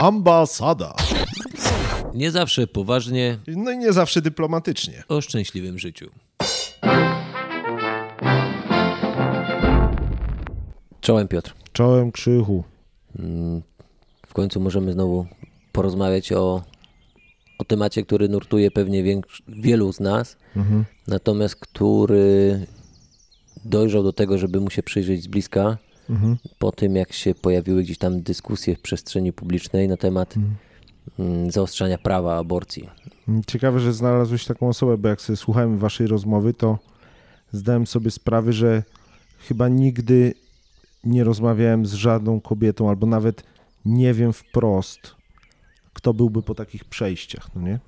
Ambasada. Nie zawsze poważnie No i nie zawsze dyplomatycznie. o szczęśliwym życiu. Czołem Piotr. Czołem krzychu. W końcu możemy znowu porozmawiać o, o temacie, który nurtuje pewnie większ- wielu z nas, natomiast który dojrzał do tego, żeby mu się przyjrzeć z bliska po tym, jak się pojawiły gdzieś tam dyskusje w przestrzeni publicznej na temat mm, zaostrzania prawa aborcji. Ciekawe, że znalazłeś taką osobę, bo jak sobie słuchałem waszej rozmowy, to zdałem sobie sprawę, że chyba nigdy nie rozmawiałem z żadną kobietą, albo nawet nie wiem wprost, kto byłby po takich przejściach, no nie?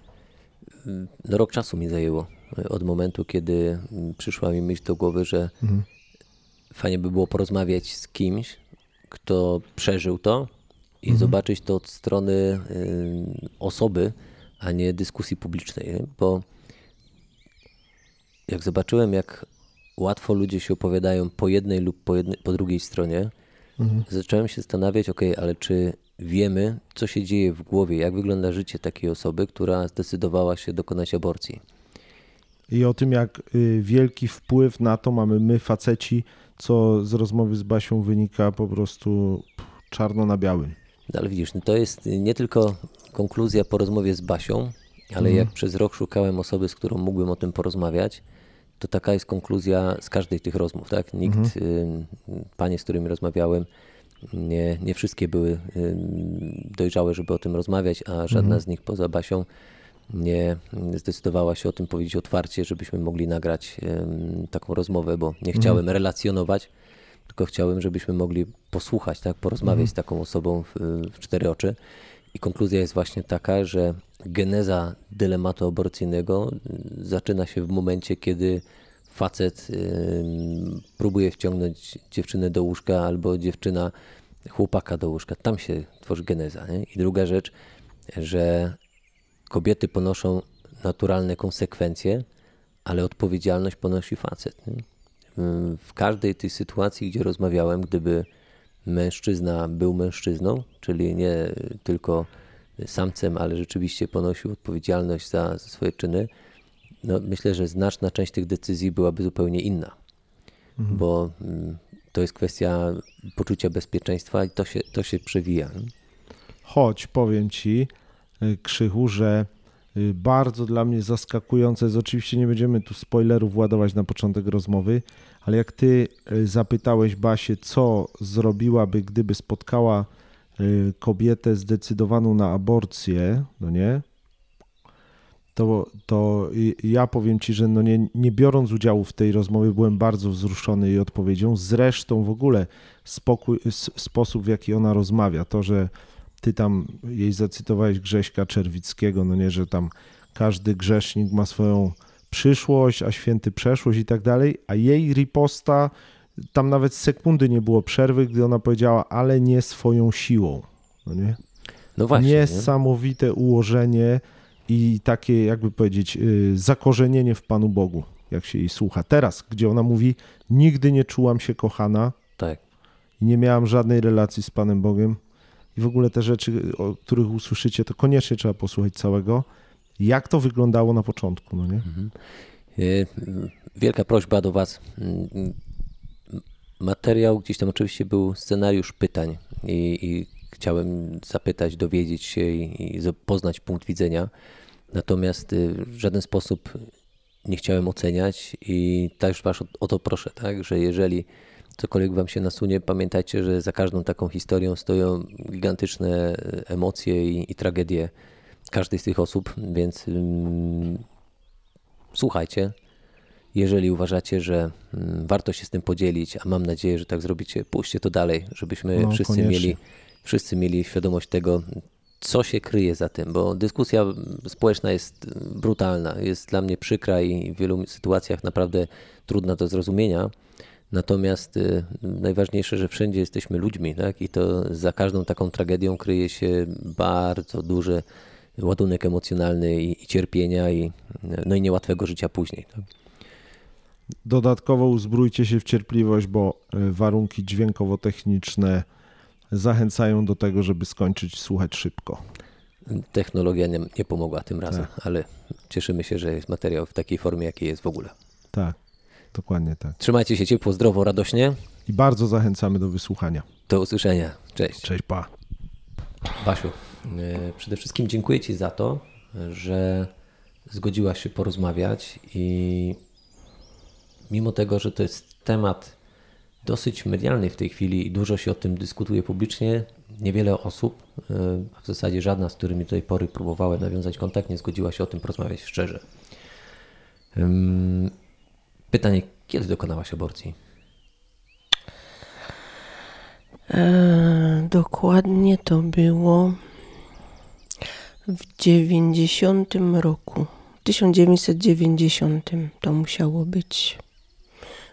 No, rok czasu mi zajęło y, od momentu, kiedy mm, przyszła mi myśl do głowy, że fajnie by było porozmawiać z kimś, kto przeżył to i zobaczyć to od strony y, osoby, a nie dyskusji publicznej. Bo jak zobaczyłem, jak łatwo ludzie się opowiadają po jednej lub po, jednej, po drugiej stronie, zacząłem się zastanawiać, ok, ale czy wiemy, co się dzieje w głowie, jak wygląda życie takiej osoby, która zdecydowała się dokonać aborcji. I o tym, jak y, wielki wpływ na to mamy my, faceci, co z rozmowy z Basią wynika po prostu czarno na białym. No, ale widzisz, no to jest nie tylko konkluzja po rozmowie z Basią, ale jak przez rok szukałem osoby, z którą mógłbym o tym porozmawiać, to taka jest konkluzja z każdej tych rozmów, tak? Nikt, y, panie, z którymi rozmawiałem, nie, nie wszystkie były y, dojrzałe, żeby o tym rozmawiać, a żadna z nich poza Basią nie zdecydowała się o tym powiedzieć otwarcie, żebyśmy mogli nagrać taką rozmowę, bo nie chciałem relacjonować, tylko chciałem, żebyśmy mogli posłuchać, tak, porozmawiać z taką osobą w, w cztery oczy. I konkluzja jest właśnie taka, że geneza dylematu aborcyjnego y, zaczyna się w momencie, kiedy facet próbuje wciągnąć dziewczynę do łóżka albo dziewczyna chłopaka do łóżka. Tam się tworzy geneza. Nie? I druga rzecz, że kobiety ponoszą naturalne konsekwencje, ale odpowiedzialność ponosi facet. Nie? W każdej tej sytuacji, gdzie rozmawiałem, gdyby mężczyzna był mężczyzną, czyli nie tylko samcem, ale rzeczywiście ponosił odpowiedzialność za, za swoje czyny, no myślę, że znaczna część tych decyzji byłaby zupełnie inna. Bo mm, to jest kwestia poczucia bezpieczeństwa i to się, to się przewija. Choć powiem ci, Krzychu, że y, bardzo dla mnie zaskakujące jest, oczywiście nie będziemy tu spoilerów ładować na początek rozmowy, ale jak ty y, zapytałeś Basię, co zrobiłaby, gdyby spotkała y, kobietę zdecydowaną na aborcję, no nie? To, to ja powiem ci, że no nie, nie biorąc udziału w tej rozmowie, byłem bardzo wzruszony jej odpowiedzią. Zresztą w ogóle spokój, sposób, w jaki ona rozmawia, to, że ty tam jej zacytowałeś Grześka Czerwickiego, no nie, że tam każdy grzesznik ma swoją przyszłość, a święty przeszłość i tak dalej, a jej riposta, tam nawet sekundy nie było przerwy, gdy ona powiedziała, ale nie swoją siłą, no nie? No właśnie. nie? Niesamowite ułożenie i takie, jakby powiedzieć, y, zakorzenienie w Panu Bogu, jak się jej słucha. Teraz, gdzie ona mówi, nigdy nie czułam się kochana Tak. i nie miałam żadnej relacji z Panem Bogiem. I w ogóle te rzeczy, o których usłyszycie, to koniecznie trzeba posłuchać całego. Jak to wyglądało na początku, no nie? Y, Wielka prośba do Was. Materiał gdzieś tam oczywiście był scenariusz pytań i, i chciałem zapytać, dowiedzieć się i, i poznać punkt widzenia. Natomiast y, w żaden sposób nie chciałem oceniać i też Was o, o to proszę, tak, że jeżeli cokolwiek Wam się nasunie, pamiętajcie, że za każdą taką historią stoją gigantyczne y, emocje i, i tragedie każdej z tych osób, więc ym, słuchajcie. Jeżeli uważacie, że mm, warto się z tym podzielić, a mam nadzieję, że tak zrobicie, puśćcie to dalej, żebyśmy No, wszyscy, koniecznie. mieli, wszyscy mieli świadomość tego, co się kryje za tym, bo dyskusja społeczna jest mm, brutalna, jest dla mnie przykra i w wielu sytuacjach naprawdę trudna do zrozumienia. Natomiast y, najważniejsze, że wszędzie jesteśmy ludźmi, tak? I to za każdą taką tragedią kryje się bardzo duży ładunek emocjonalny i, i cierpienia i, no i niełatwego życia później. Tak? Dodatkowo uzbrójcie się w cierpliwość, bo y, warunki dźwiękowo-techniczne zachęcają do tego, żeby skończyć słuchać szybko. Technologia nie, nie pomogła tym razem, ale cieszymy się, że jest materiał w takiej formie, jakiej jest w ogóle. Tak, dokładnie tak. Trzymajcie się ciepło, zdrowo, radośnie. I bardzo zachęcamy do wysłuchania. Do usłyszenia. Cześć. Cześć, pa. Basiu, e, przede wszystkim dziękuję Ci za to, że zgodziłaś się porozmawiać i mimo tego, że to jest temat dosyć medialny w tej chwili i dużo się o tym dyskutuje publicznie, niewiele osób, e, a w zasadzie żadna, z którymi do tej pory próbowałem nawiązać kontakt, nie zgodziła się o tym porozmawiać szczerze. Pytanie, kiedy dokonałaś aborcji? E, dokładnie to było w 90 roku. W 1990 to musiało być.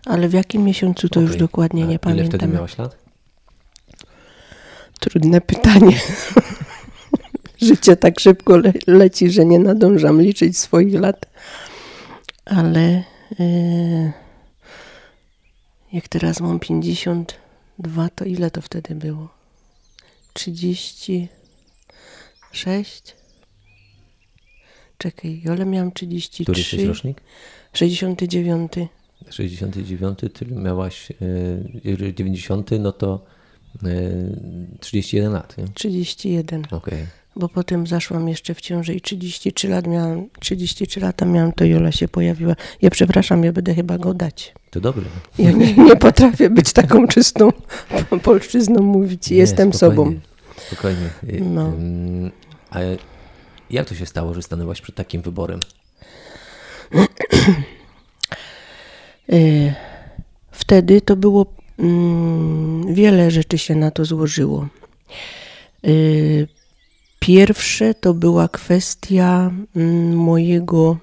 Ale w jakim miesiącu to już Okej. dokładnie A nie Ile pamiętam. wtedy miałaś lat? Trudne pytanie. Życie tak szybko le leci, że nie nadążam liczyć swoich lat. Ale e, jak teraz mam 52, to ile to wtedy było? 36? Czekaj, Jole miałam Który jesteś 33. rocznik? 69. 69, ty miałaś e, 90, no to e, 31 lat, nie? 31. Okej. Bo potem zaszłam jeszcze w ciąży i 33 lat miałam, 33 lata miałam, to Jola się pojawiła. Ja przepraszam, ja będę chyba go dać. To dobrze. Ja nie, nie potrafię być taką czystą polszczyzną mówić. Nie, Jestem spokojnie, sobą. Spokojnie. Y, No. A jak to się stało, że stanęłaś przed takim wyborem? Y, Wtedy to było, mm, wiele rzeczy się na to złożyło. Pierwsze to była kwestia mm, mojego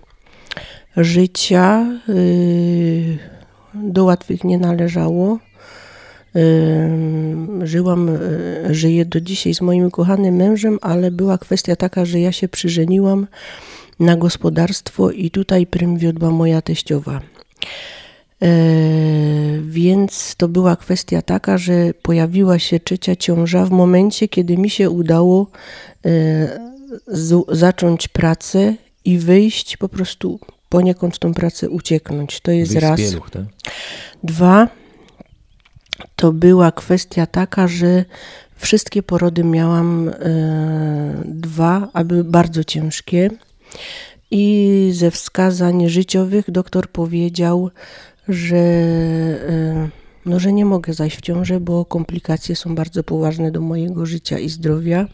życia. y, Do łatwych nie należało. Y, Żyłam, y, żyję do dzisiaj z moim kochanym mężem, ale była kwestia taka, że ja się przyżeniłam na gospodarstwo i tutaj prym wiodła moja teściowa. Więc to była kwestia taka, że pojawiła się trzecia ciąża w momencie, kiedy mi się udało zacząć pracę i wyjść, po prostu poniekąd tą pracę ucieknąć. To jest Wyjść raz. tak? Dwa, to była kwestia taka, że wszystkie porody miałam e, dwa, a były bardzo ciężkie. I ze wskazań życiowych doktor powiedział, że, e, no, że nie mogę zajść w ciążę, bo komplikacje są bardzo poważne do mojego życia i zdrowia.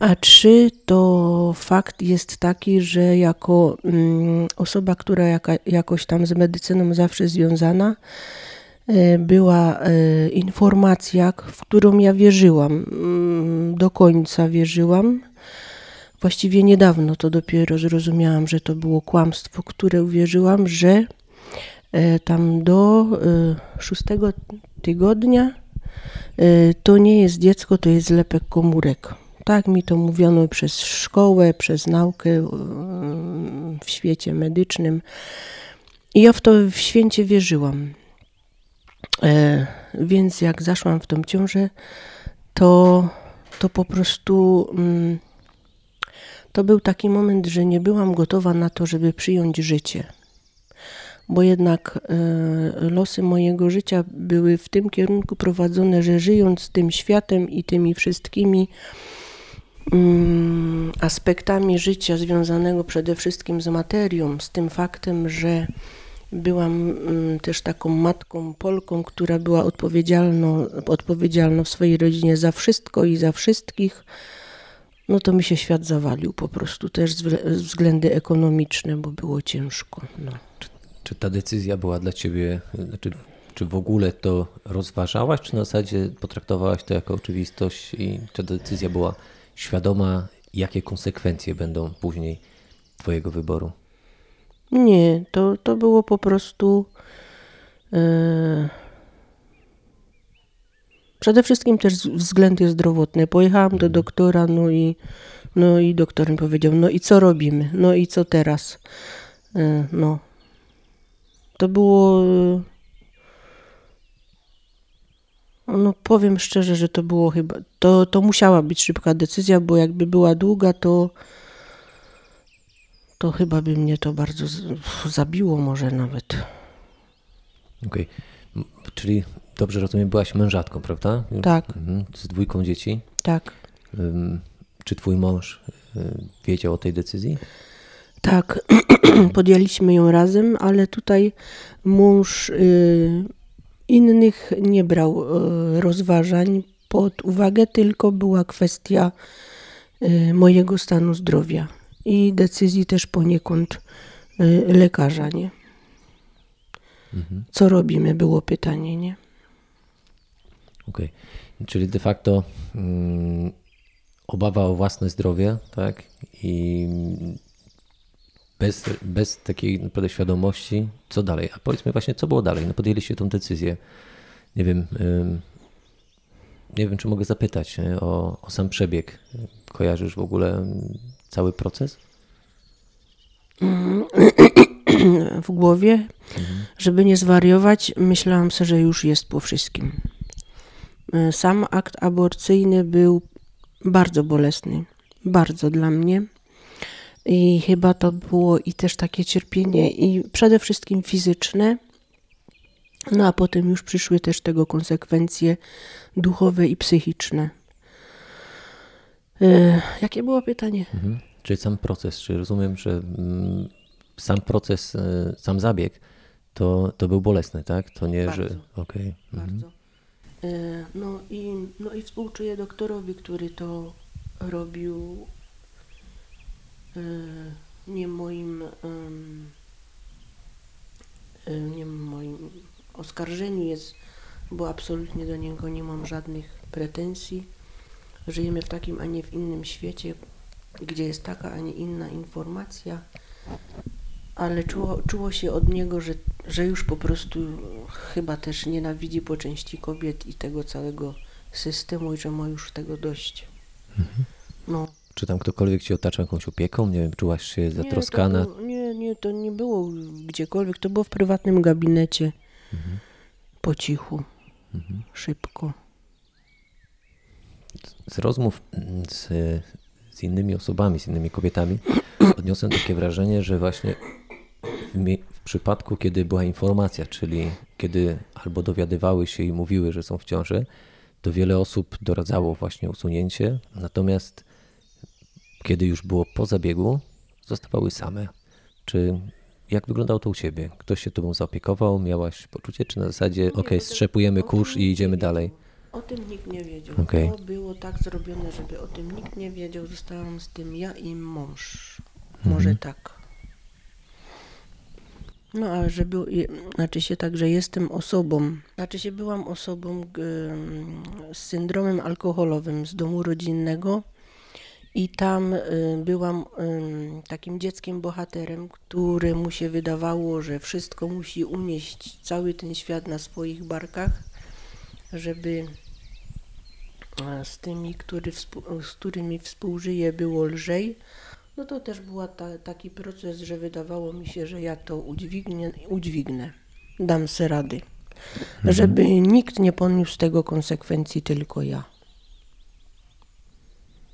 A trzy to fakt jest taki, że jako mm, osoba, która jaka, jakoś tam z medycyną zawsze związana, e, była e, informacja, w którą ja wierzyłam, mm, do końca wierzyłam. Właściwie niedawno to dopiero zrozumiałam, że to było kłamstwo, które uwierzyłam, że e, tam do szóstego tygodnia to nie jest dziecko, to jest zlepek komórek. Tak mi to mówiono przez szkołę, przez naukę e, w świecie medycznym. I ja w to w święcie wierzyłam. E, więc jak zaszłam w tą ciążę, to, to po prostu mm, to był taki moment, że nie byłam gotowa na to, żeby przyjąć życie. Bo jednak e, losy mojego życia były w tym kierunku prowadzone, że żyjąc tym światem i tymi wszystkimi aspektami życia związanego przede wszystkim z materią, z tym faktem, że byłam mm, też taką matką Polką, która była odpowiedzialną, odpowiedzialną w swojej rodzinie za wszystko i za wszystkich, no to mi się świat zawalił po prostu też z względy ekonomiczne, bo było ciężko. No. Czy ta decyzja była dla ciebie, znaczy, czy w ogóle to rozważałaś, czy na zasadzie potraktowałaś to jako oczywistość i czy ta decyzja była świadoma, jakie konsekwencje będą później twojego wyboru? Nie, to, to było po prostu. E, przede wszystkim też względy zdrowotne. Pojechałam do doktora, no i, no i doktor mi powiedział: No i co robimy? No i co teraz? E, no. To było. No powiem szczerze, że to było chyba, to, to musiała być szybka decyzja, bo jakby była długa, to to chyba by mnie to bardzo zabiło może nawet. Okej. M- Czyli dobrze rozumiem, byłaś mężatką, prawda? Tak, Mhm. Z dwójką dzieci. tak, Czy twój mąż y, wiedział o tej decyzji? tak. Podjęliśmy ją razem, ale tutaj mąż y, innych nie brał y, rozważań pod uwagę, tylko była kwestia y, mojego stanu zdrowia i decyzji też poniekąd y, lekarza, nie? Mhm. Co robimy, było pytanie, nie? Okej. Czyli de facto mm, obawa o własne zdrowie, tak? I bez, bez takiej naprawdę świadomości, co dalej? A powiedzmy właśnie, co było dalej? No podjęliście tą decyzję. Nie wiem, nie wiem, czy mogę zapytać nie? O, o sam przebieg. Kojarzysz w ogóle cały proces? w głowie, żeby nie zwariować, myślałam sobie, że już jest po wszystkim. E, Sam akt aborcyjny był bardzo bolesny, bardzo dla mnie. I chyba to było i też takie cierpienie, i przede wszystkim fizyczne. No a potem już przyszły też tego konsekwencje duchowe i psychiczne. E, Jakie było pytanie? Mhm. Czyli sam proces, czy rozumiem, że mm, sam proces, y, sam zabieg to, to był bolesny, tak? To nie, że. Bardzo. Okej. Mhm. bardzo. E, No i, no i współczuję doktorowi, który to robił e, nie moim em, e, nie moim oskarżeniu jest, bo absolutnie do niego nie mam żadnych pretensji. Żyjemy w takim, a nie w innym świecie, gdzie jest taka, a nie inna informacja ale czuło, czuło się od niego, że, że już po prostu chyba też nienawidzi po części kobiet i tego całego systemu i że ma już tego dość. No. Czy tam ktokolwiek ci otaczał jakąś opieką? Nie wiem, czułaś się zatroskana? Nie, to nie, nie, to nie było gdziekolwiek, to było w prywatnym gabinecie. Po cichu, szybko. Z rozmów mm, z, z innymi osobami, z innymi kobietami, odniosłem takie wrażenie, że właśnie w, w przypadku, kiedy była informacja, czyli kiedy albo dowiadywały się i mówiły, że są w ciąży, to wiele osób doradzało właśnie usunięcie, natomiast kiedy już było po zabiegu, zostawały same. Czy jak wyglądało to u ciebie? Ktoś się tobą zaopiekował? Miałaś poczucie, czy na zasadzie, ok, strzepujemy kurz i idziemy dalej? O tym nikt nie wiedział. Okej. To było tak zrobione, żeby o tym nikt nie wiedział. Zostałam z tym ja i mąż. Może tak. No, a żeby, je- znaczy się tak, że jestem osobą, znaczy się byłam osobą z syndromem alkoholowym z domu rodzinnego i tam y, byłam ym, takim dzieckiem bohaterem, któremu się wydawało, że wszystko musi unieść cały ten świat na swoich barkach, żeby a z tymi, który z którymi współżyję, było lżej, no to też był ta, taki proces, że wydawało mi się, że ja to udźwignię, udźwignę, dam se rady. Żeby nikt nie poniósł tego konsekwencji, tylko ja.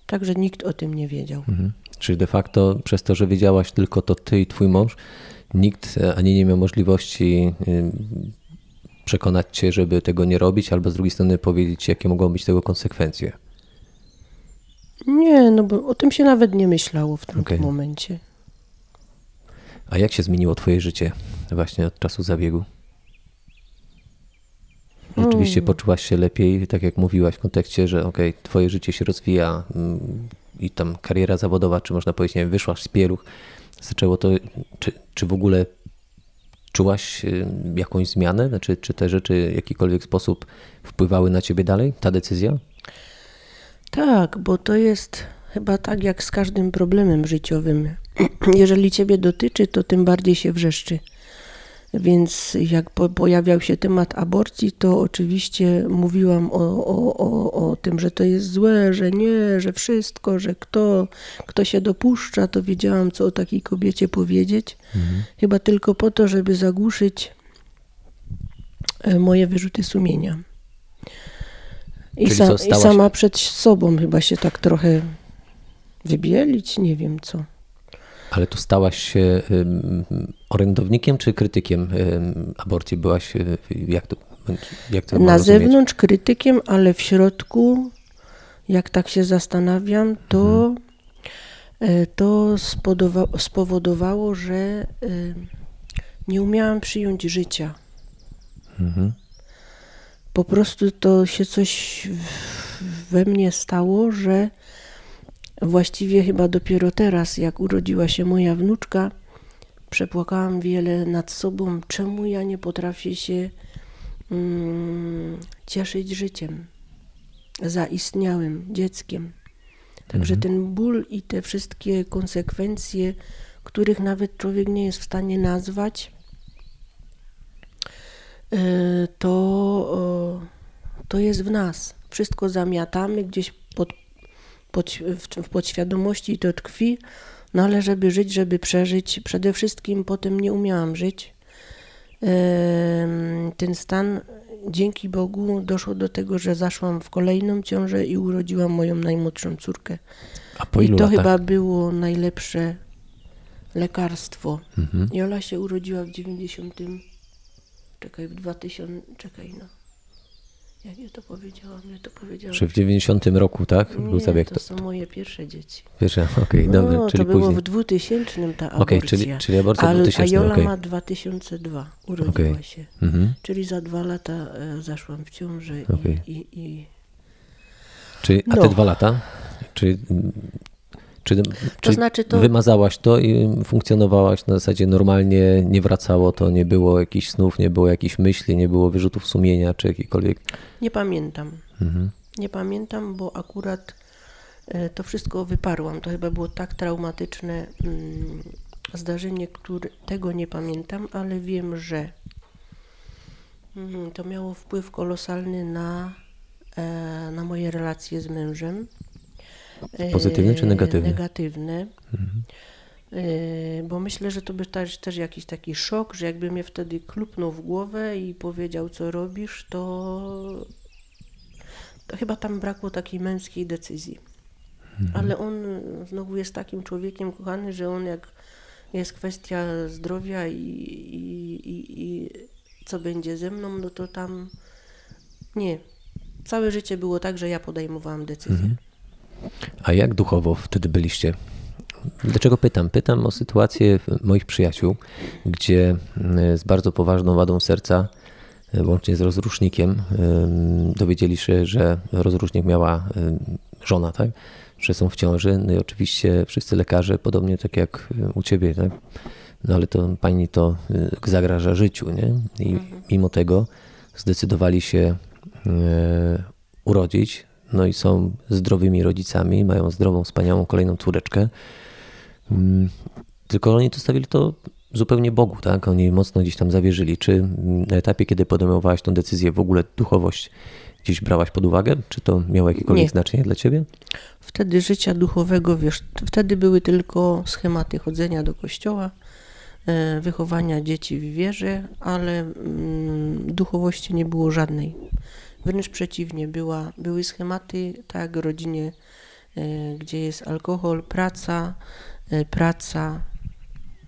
Także nikt o tym nie wiedział. Mhm. Czyli de facto przez to, że wiedziałaś tylko to ty i twój mąż, nikt e, ani nie miał możliwości y, przekonać cię, żeby tego nie robić, albo z drugiej strony powiedzieć, jakie mogą być tego konsekwencje. Nie, no bo o tym się nawet nie myślało w tym Okej. momencie. A jak się zmieniło twoje życie właśnie od czasu zabiegu? Rzeczywiście poczułaś się lepiej, tak jak mówiłaś w kontekście, że okej, twoje życie się rozwija mm, i tam kariera zawodowa, czy można powiedzieć, nie wiem, wyszłaś z pieluch, zaczęło to, czy, czy w ogóle czułaś y, jakąś zmianę? Znaczy, czy te rzeczy w jakikolwiek sposób wpływały na ciebie dalej, ta decyzja? Tak, bo to jest chyba tak jak z każdym problemem życiowym. Jeżeli ciebie dotyczy, to tym bardziej się wrzeszczy. Więc jak po, pojawiał się temat aborcji, to oczywiście mówiłam o, o, o, o tym, że to jest złe, że nie, że wszystko, że kto, kto się dopuszcza, to wiedziałam, co o takiej kobiecie powiedzieć. Chyba tylko po to, żeby zagłuszyć e, moje wyrzuty sumienia. I, I sama przed sobą chyba się tak trochę wybielić, nie wiem co. Ale tu stałaś się orędownikiem czy krytykiem aborcji? Byłaś, y, jak to, jak to Na zewnątrz krytykiem, ale w środku, jak tak się zastanawiam, to, e, to spodowa- spowodowało, że e, nie umiałam przyjąć życia. Mhm. Po prostu to się coś we mnie stało, że właściwie chyba dopiero teraz, jak urodziła się moja wnuczka, przepłakałam wiele nad sobą, czemu ja nie potrafię się mm, cieszyć życiem, zaistniałym dzieckiem. Także ten ból i te wszystkie konsekwencje, których nawet człowiek nie jest w stanie nazwać, e, to, to jest w nas. Wszystko zamiatamy gdzieś pod, pod, w, w podświadomości to tkwi, no ale żeby żyć, żeby przeżyć, przede wszystkim potem nie umiałam żyć. Ten stan, dzięki Bogu, doszło do tego, że zaszłam w kolejną ciążę i urodziłam moją najmłodszą córkę. A po I ilu to latach? chyba było najlepsze lekarstwo. Mhm. Jola się urodziła w 90. Czekaj, w 2000. Czekaj, no. Ja to powiedziałam? Ja to powiedziałam. Czy w 90 roku, tak? Był Nie, zabieg. to są moje pierwsze dzieci. wiesz, okej, dobrze, no, czyli to było później. w 2000 ta Okej, aborcja. czyli, czyli aborcja a, 2000, a Jola okej. ma 2002. Urodziła Okej. się. Mhm. Czyli za dwa lata e, zaszłam w ciążę i, i, i Czy, a te No. dwa lata? Czy, czy, czy znaczy to- wymazałaś to i funkcjonowałaś na zasadzie normalnie, nie wracało to, nie było jakichś snów, nie było jakichś myśli, nie było wyrzutów sumienia czy jakikolwiek? nie pamiętam. Mhm. Nie pamiętam, bo akurat e, to wszystko wyparłam. To chyba było tak traumatyczne mm, zdarzenie, które tego nie pamiętam, ale wiem, że mm, to miało wpływ kolosalny na, e, na moje relacje z mężem. E, Pozytywny czy negatywny? Negatywne. E, Bo myślę, że to by też, też jakiś taki szok, że jakby mnie wtedy klupnął w głowę i powiedział, co robisz, to, to chyba tam brakło takiej męskiej decyzji. Ale on znowu jest takim człowiekiem kochany, że on jak jest kwestia zdrowia i, i, i, i co będzie ze mną, no to tam nie. Całe życie było tak, że ja podejmowałam decyzję. A jak duchowo wtedy byliście? Dlaczego pytam? Pytam o sytuację moich przyjaciół, gdzie mm, z bardzo poważną wadą serca, e, łącznie z rozrusznikiem, em, dowiedzieli się, że rozrusznik miała żona, tak? Że są w ciąży. No i oczywiście wszyscy lekarze, podobnie tak jak e, u ciebie, tak? No ale to pani to e, zagraża życiu, nie? I mimo tego zdecydowali się urodzić, no i są zdrowymi rodzicami, mają zdrową, wspaniałą kolejną córeczkę. Mm, Tylko oni zostawili to zupełnie Bogu, tak? Oni mocno gdzieś tam zawierzyli. Czy na etapie, kiedy podejmowałaś tę decyzję, w ogóle duchowość gdzieś brałaś pod uwagę? Czy to miało jakiekolwiek Nie. znaczenie dla ciebie? Wtedy życia duchowego, wiesz, wtedy były tylko schematy chodzenia do kościoła, e, wychowania dzieci w wierze, ale mm, duchowości nie było żadnej. Wręcz przeciwnie, była, były schematy, tak rodzinie, e, gdzie jest alkohol, praca, e, praca,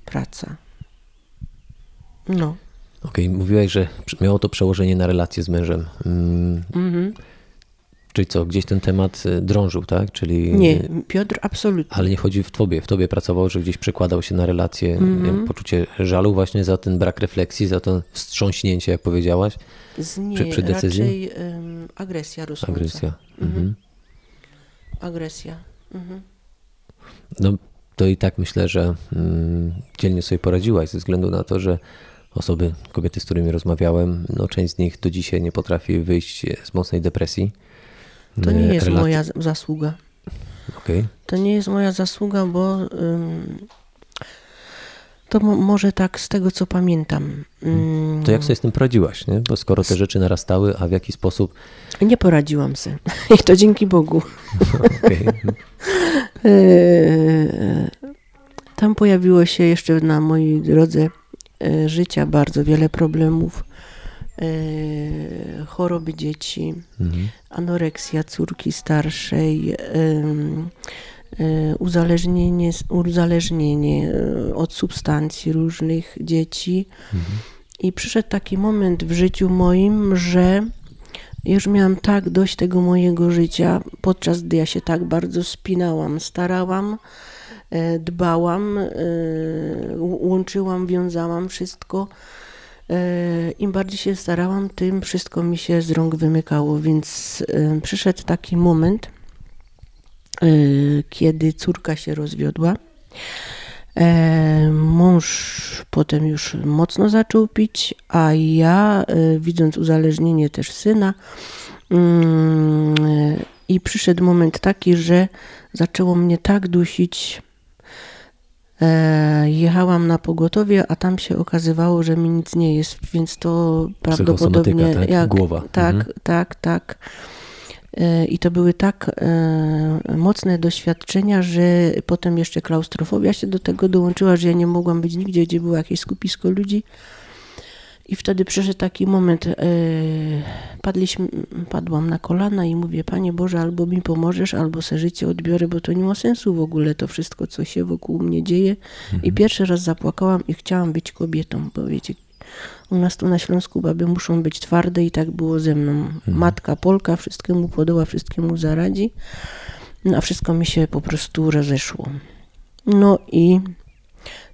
praca. No. Okej, mówiłaś, że miało to przełożenie na relacje z mężem. Mm, Mhm. Czyli co, gdzieś ten temat y, drążył, tak? Czyli Nie, Piotr absolutnie. Ale nie chodzi w tobie, w tobie pracował, że gdzieś przekładał się na relacje, Mhm. wiem, poczucie żalu właśnie za ten brak refleksji, za to wstrząśnięcie, jak powiedziałaś, Z nie, przy- przy decyzji? raczej em, agresja rosnąca. agresja. Mhm. Agresja. Mhm. No to i tak myślę, że mm, dzielnie sobie poradziłaś ze względu na to, że osoby, kobiety, z którymi rozmawiałem, no część z nich do dzisiaj nie potrafi wyjść z mocnej depresji. To nie jest moja zasługa. Okej. To nie jest moja zasługa, bo ym, to mo- może tak z tego, co pamiętam. Ym, To jak sobie z tym poradziłaś, nie? Bo skoro te rzeczy narastały, a w jaki sposób... Nie poradziłam sobie. I to dzięki Bogu. Yy, Tam pojawiło się jeszcze na mojej drodze e, życia bardzo wiele problemów. e, choroby dzieci, anoreksja córki starszej, e, uzależnienie, uzależnienie e, od substancji różnych dzieci. I przyszedł taki moment w życiu moim, że już miałam tak dość tego mojego życia, podczas gdy ja się tak bardzo spinałam, starałam, e, dbałam, łączyłam, wiązałam wszystko. E, Im bardziej się starałam, tym wszystko mi się z rąk wymykało, więc e, przyszedł taki moment, e, kiedy córka się rozwiodła. Mąż potem już mocno zaczął pić, a ja, widząc uzależnienie też syna, mm, i przyszedł moment taki, że zaczęło mnie tak dusić. E, Jechałam na pogotowie, a tam się okazywało, że mi nic nie jest, więc to prawdopodobnie tak? jak Głowa. tak, Mhm. tak, tak. E, I to były tak e, mocne doświadczenia, że potem jeszcze klaustrofobia się do tego dołączyła, że ja nie mogłam być nigdzie, gdzie było jakieś skupisko ludzi. I wtedy przyszedł taki moment, e, padliśmy, padłam na kolana i mówię, Panie Boże, albo mi pomożesz, albo se życie odbiorę, bo to nie ma sensu w ogóle to wszystko, co się wokół mnie dzieje. I pierwszy raz zapłakałam i chciałam być kobietą, bo wiecie, u nas tu na Śląsku baby muszą być twarde i tak było ze mną. Matka Polka wszystkiemu podoła, wszystkiemu zaradzi, no, a wszystko mi się po prostu rozeszło. No i,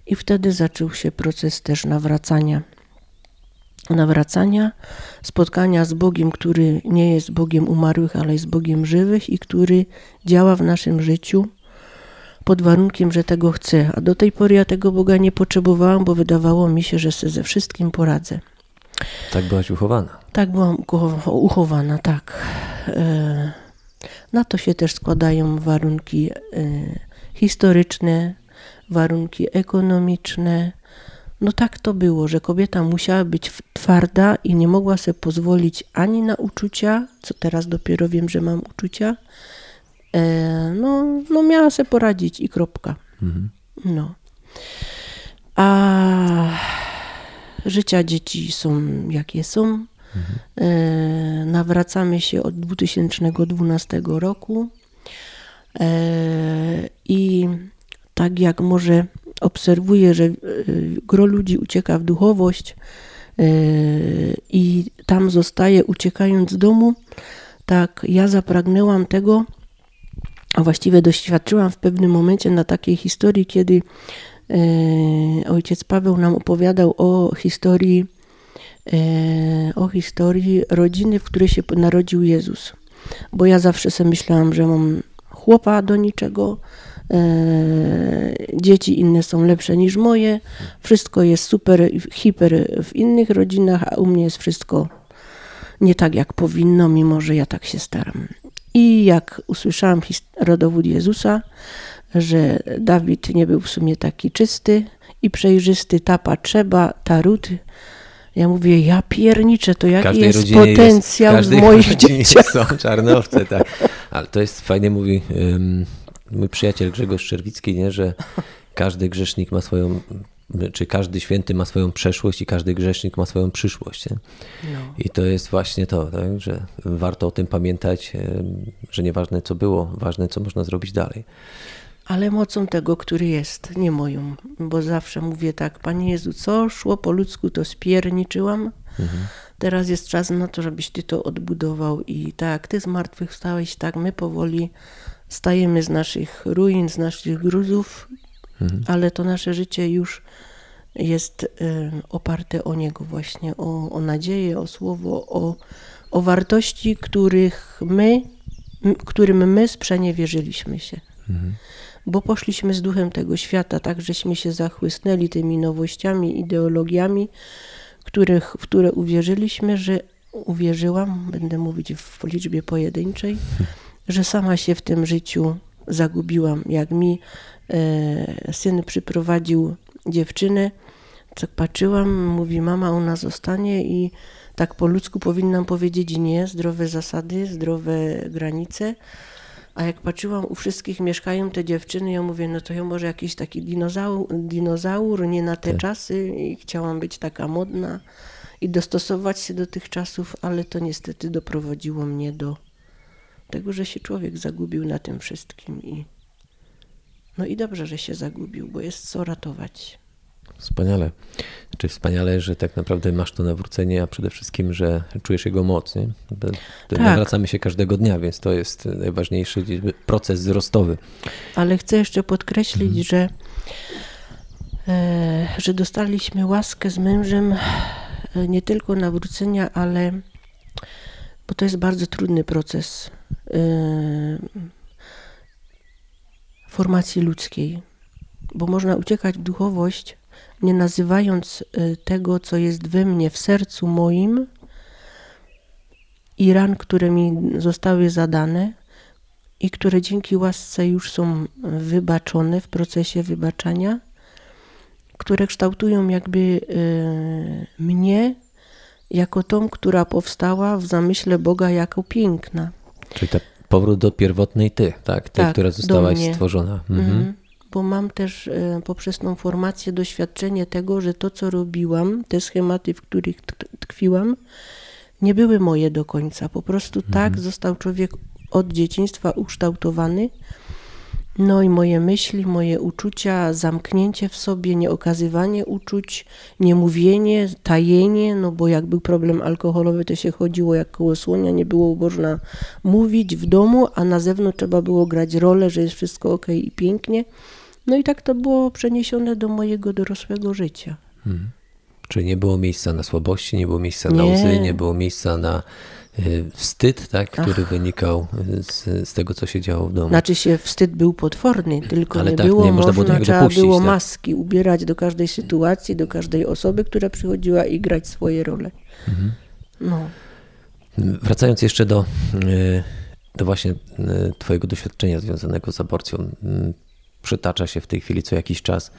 i wtedy zaczął się proces też nawracania. Nawracania, spotkania z Bogiem, który nie jest Bogiem umarłych, ale jest Bogiem żywych i który działa w naszym życiu pod warunkiem, że tego chcę. A do tej pory ja tego Boga nie potrzebowałam, bo wydawało mi się, że sobie ze wszystkim poradzę. Tak byłaś uchowana. Tak byłam ucho- uchowana, tak. E, Na to się też składają warunki e, historyczne, warunki ekonomiczne. No tak to było, że kobieta musiała być twarda i nie mogła sobie pozwolić ani na uczucia, co teraz dopiero wiem, że mam uczucia. E, No, no miała sobie poradzić i kropka. No. A życia dzieci są jakie są. E, nawracamy się od 2012 roku. E, I tak jak może obserwuję, że e, gro ludzi ucieka w duchowość e, i tam zostaje uciekając z domu, tak ja zapragnęłam tego, a właściwie doświadczyłam w pewnym momencie na takiej historii, kiedy e, ojciec Paweł nam opowiadał o historii, o historii rodziny, w której się narodził Jezus. Bo ja zawsze sobie myślałam, że mam chłopa do niczego, dzieci inne są lepsze niż moje, wszystko jest super, hiper w innych rodzinach, a u mnie jest wszystko nie tak jak powinno, mimo że ja tak się staram. I jak usłyszałam rodowód Jezusa, że Dawid nie był w sumie taki czysty i przejrzysty, tapa trzeba, ta ród, ja mówię, ja pierniczę, to jaki jest potencjał jest, w moich dzieciach. są czarnowce, tak. Ale to jest fajnie mówi ym, mój przyjaciel Grzegorz Czerwicki, nie, że każdy grzesznik ma swoją, czy każdy święty ma swoją przeszłość i każdy grzesznik ma swoją przyszłość. Nie? No. I to jest właśnie to, tak, że warto o tym pamiętać, ym, że nieważne co było, ważne co można zrobić dalej. Ale mocą tego, który jest, nie moją. Bo zawsze mówię tak, Panie Jezu, co szło po ludzku, to spierniczyłam. Teraz jest czas na to, żebyś Ty to odbudował. I tak Ty zmartwychwstałeś, tak my powoli stajemy z naszych ruin, z naszych gruzów, ale to nasze życie już jest y, oparte o Niego właśnie, o, o nadzieję, o słowo, o, o wartości, których my, którym my sprzeniewierzyliśmy się. Bo poszliśmy z duchem tego świata, tak żeśmy się zachłysnęli tymi nowościami, ideologiami, których, w które uwierzyliśmy, że uwierzyłam, będę mówić w liczbie pojedynczej, że sama się w tym życiu zagubiłam. Jak mi e, syn przyprowadził dziewczynę, tak patrzyłam, mówi mama ona zostanie i tak po ludzku powinnam powiedzieć nie, zdrowe zasady, zdrowe granice. A jak patrzyłam, u wszystkich mieszkają te dziewczyny, ja mówię, no to ja może jakiś taki dinozaur, dinozaur nie na te czasy i chciałam być taka modna i dostosować się do tych czasów, ale to niestety doprowadziło mnie do tego, że się człowiek zagubił na tym wszystkim i no i dobrze, że się zagubił, bo jest co ratować. Wspaniale. Znaczy wspaniale, że tak naprawdę masz to nawrócenie, a przede wszystkim, że czujesz jego moc. Nie? Tak. Nawracamy się każdego dnia, więc to jest najważniejszy proces wzrostowy. Ale chcę jeszcze podkreślić, że, e, że dostaliśmy łaskę z mężem e, nie tylko nawrócenia, ale bo to jest bardzo trudny proces formacji ludzkiej, bo można uciekać w duchowość, nie nazywając e, tego, co jest we mnie, w sercu moim i ran, które mi zostały zadane i które dzięki łasce już są wybaczone w procesie wybaczania, które kształtują jakby e, mnie jako tą, która powstała w zamyśle Boga jako piękna. Czyli ta powrót do pierwotnej ty, tak? Tej, Tak, która zostałaś stworzona. Mhm. Mhm. Bo mam też e, poprzez tą formację doświadczenie tego, że to, co robiłam, te schematy, w których tk- tkwiłam, nie były moje do końca. Po prostu tak został człowiek od dzieciństwa ukształtowany. No i moje myśli, moje uczucia, zamknięcie w sobie, nieokazywanie uczuć, niemówienie, tajenie, no bo jak był problem alkoholowy, to się chodziło jak koło słonia, nie było można mówić w domu, a na zewnątrz trzeba było grać rolę, że jest wszystko ok i pięknie. No i tak to było przeniesione do mojego dorosłego życia. Czyli nie było miejsca na słabości, nie było miejsca na Nie. łzy, nie było miejsca na y, wstyd, tak? który wynikał z, z tego, co się działo w domu. Znaczy się wstyd był potworny, tylko Ale nie tak, było nie można było można, niego trzeba było tak? maski ubierać do każdej sytuacji, do każdej osoby, która przychodziła i grać swoje role. Mhm. No. Wracając jeszcze do, y, do właśnie y, Twojego doświadczenia związanego z aborcją, y, przytacza się w tej chwili co jakiś czas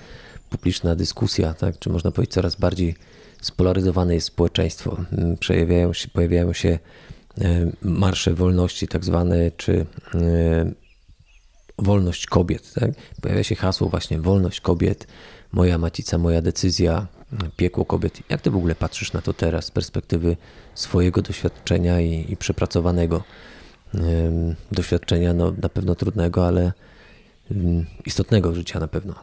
publiczna dyskusja, tak? czy można powiedzieć coraz bardziej spolaryzowane jest społeczeństwo. Y, Przejawiają się, pojawiają się y, marsze wolności tak zwane, czy y, wolność kobiet. Tak? Pojawia się hasło właśnie wolność kobiet, moja macica, moja decyzja, piekło kobiet. Jak ty w ogóle patrzysz na to teraz z perspektywy swojego doświadczenia i, i przepracowanego doświadczenia, no na pewno trudnego, ale em, istotnego życia na pewno.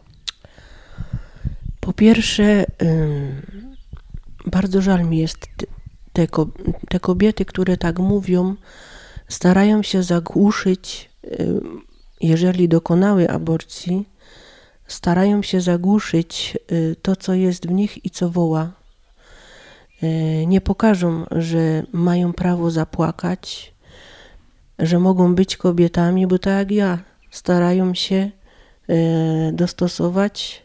Po pierwsze, bardzo żal mi jest te, ko- te kobiety, które tak mówią, starają się zagłuszyć, jeżeli dokonały aborcji, starają się zagłuszyć y, to, co jest w nich i co woła. Y, Nie pokażą, że mają prawo zapłakać, że mogą być kobietami, bo tak jak ja, starają się y, dostosować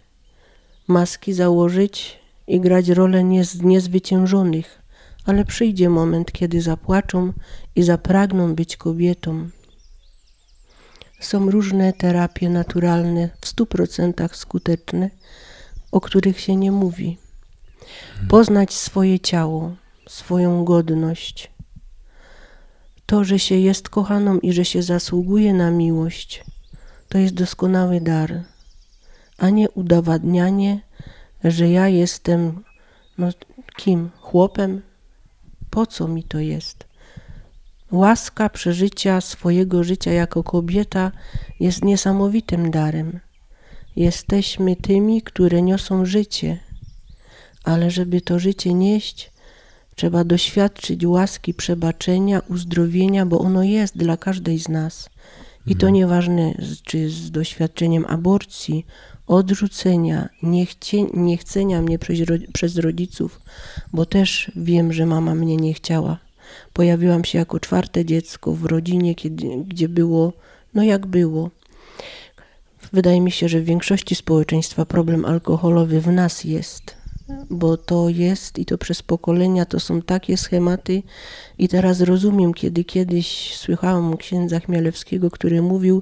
maski założyć i grać rolę niez, niezwyciężonych, ale przyjdzie moment, kiedy zapłaczą i zapragną być kobietą. Są różne terapie naturalne, w stu procentach skuteczne, o których się nie mówi. Poznać swoje ciało, swoją godność. To, że się jest kochaną i że się zasługuje na miłość, to jest doskonały dar a nie udowadnianie, że ja jestem no, kim? Chłopem? Po co mi to jest? Łaska przeżycia swojego życia jako kobieta jest niesamowitym darem. Jesteśmy tymi, które niosą życie, ale żeby to życie nieść, trzeba doświadczyć łaski przebaczenia, uzdrowienia, bo ono jest dla każdej z nas. I to nieważne, z- czy z doświadczeniem aborcji, odrzucenia, niechcie, niechcenia mnie przez, ro- przez rodziców, bo też wiem, że mama mnie nie chciała. Pojawiłam się jako czwarte dziecko w rodzinie, kiedy, gdzie było, no jak było. Wydaje mi się, że w większości społeczeństwa problem alkoholowy w nas jest, bo to jest i to przez pokolenia to są takie schematy. I teraz rozumiem, kiedy kiedyś słyszałam księdza Chmielewskiego, który mówił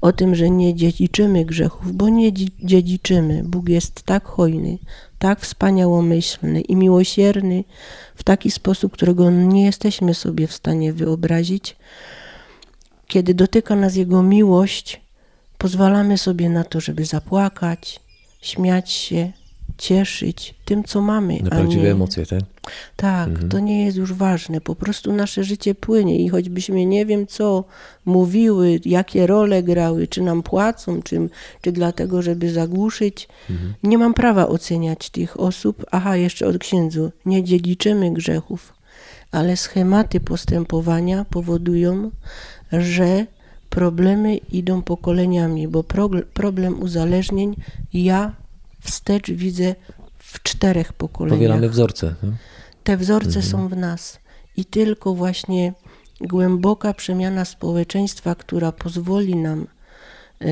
o tym, że nie dziedziczymy grzechów, bo nie dzi- dziedziczymy. Bóg jest tak hojny, tak wspaniałomyślny i miłosierny w taki sposób, którego nie jesteśmy sobie w stanie wyobrazić. Kiedy dotyka nas Jego miłość, pozwalamy sobie na to, żeby zapłakać, śmiać się, cieszyć tym, co mamy. Na prawdziwe nie... emocje, tak? Tak, Mhm. to nie jest już ważne. Po prostu nasze życie płynie i choćbyśmy nie wiem co mówiły, jakie role grały, czy nam płacą, czy, czy dlatego, żeby zagłuszyć, Mhm. nie mam prawa oceniać tych osób. Aha, jeszcze od księdzu. Nie dziedziczymy grzechów, ale schematy postępowania powodują, że problemy idą pokoleniami, bo problem uzależnień ja wstecz widzę w czterech pokoleniach. Powielamy wzorce. nie? Te wzorce są w nas i tylko właśnie głęboka przemiana społeczeństwa, która pozwoli nam e,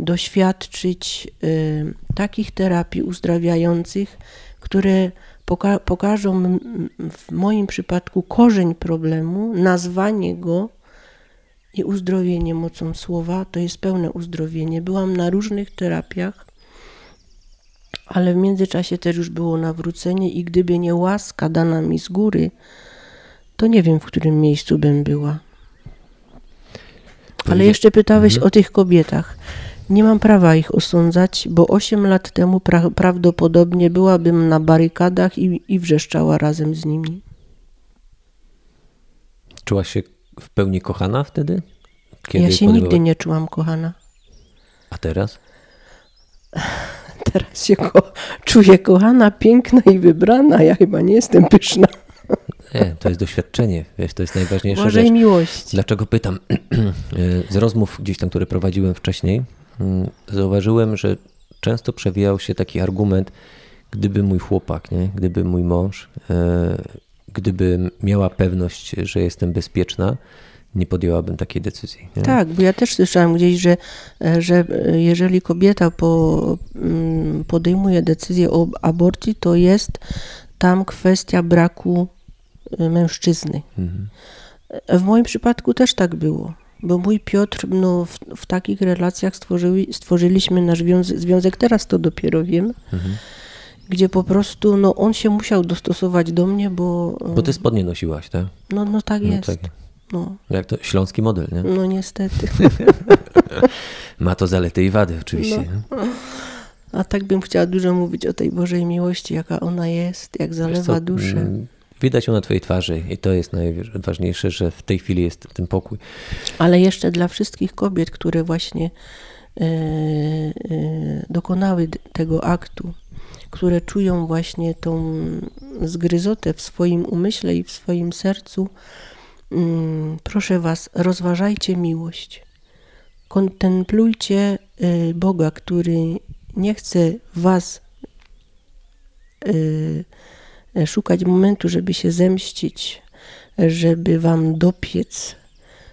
doświadczyć e, takich terapii uzdrawiających, które poka- pokażą w moim przypadku korzeń problemu, nazwanie go i uzdrowienie mocą słowa, to jest pełne uzdrowienie. Byłam na różnych terapiach, ale w międzyczasie też już było nawrócenie i gdyby nie łaska dana mi z góry, to nie wiem, w którym miejscu bym była. Ale jeszcze pytałeś Mhm. o tych kobietach. Nie mam prawa ich osądzać, bo 8 lat temu pra- prawdopodobnie byłabym na barykadach i, i wrzeszczała razem z nimi. Czułaś się w pełni kochana wtedy? ja się nigdy nie czułam kochana. A teraz? Teraz się ko- czuję kochana, piękna i wybrana. Ja chyba nie jestem pyszna. Nie, to jest doświadczenie, wiesz, to jest najważniejsza Bożej rzecz. miłości. Dlaczego pytam? Z rozmów gdzieś tam, które prowadziłem wcześniej, mm, zauważyłem, że często przewijał się taki argument, gdyby mój chłopak, nie? gdyby mój mąż, e, gdyby miała pewność, że jestem bezpieczna, nie podjęłabym takiej decyzji. Nie? Tak, bo ja też słyszałam gdzieś, że, e, że e, jeżeli kobieta po, mm, podejmuje decyzję o aborcji, to jest tam kwestia braku e, mężczyzny. Mhm. W moim przypadku też tak było. Bo mój Piotr, no, w, w takich relacjach stworzyli, stworzyliśmy nasz związek, związek, teraz to dopiero wiem, Mhm. gdzie po prostu no, on się musiał dostosować do mnie, bo, Bo ty spodnie nosiłaś, tak? no, no tak No jest. tak. No, Jak to śląski model, nie? no niestety. Ma to zalety i wady oczywiście. No. A tak bym chciała dużo mówić o tej Bożej miłości, jaka ona jest, jak zalewa duszę. mm, Widać ją na twojej twarzy i to jest najważniejsze, że w tej chwili jest ten pokój. Ale jeszcze dla wszystkich kobiet, które właśnie e, e, dokonały tego aktu, które czują właśnie tą zgryzotę w swoim umyśle i w swoim sercu, proszę Was, rozważajcie miłość. Kontemplujcie e, Boga, który nie chce Was e, szukać momentu, żeby się zemścić, żeby Wam dopiec.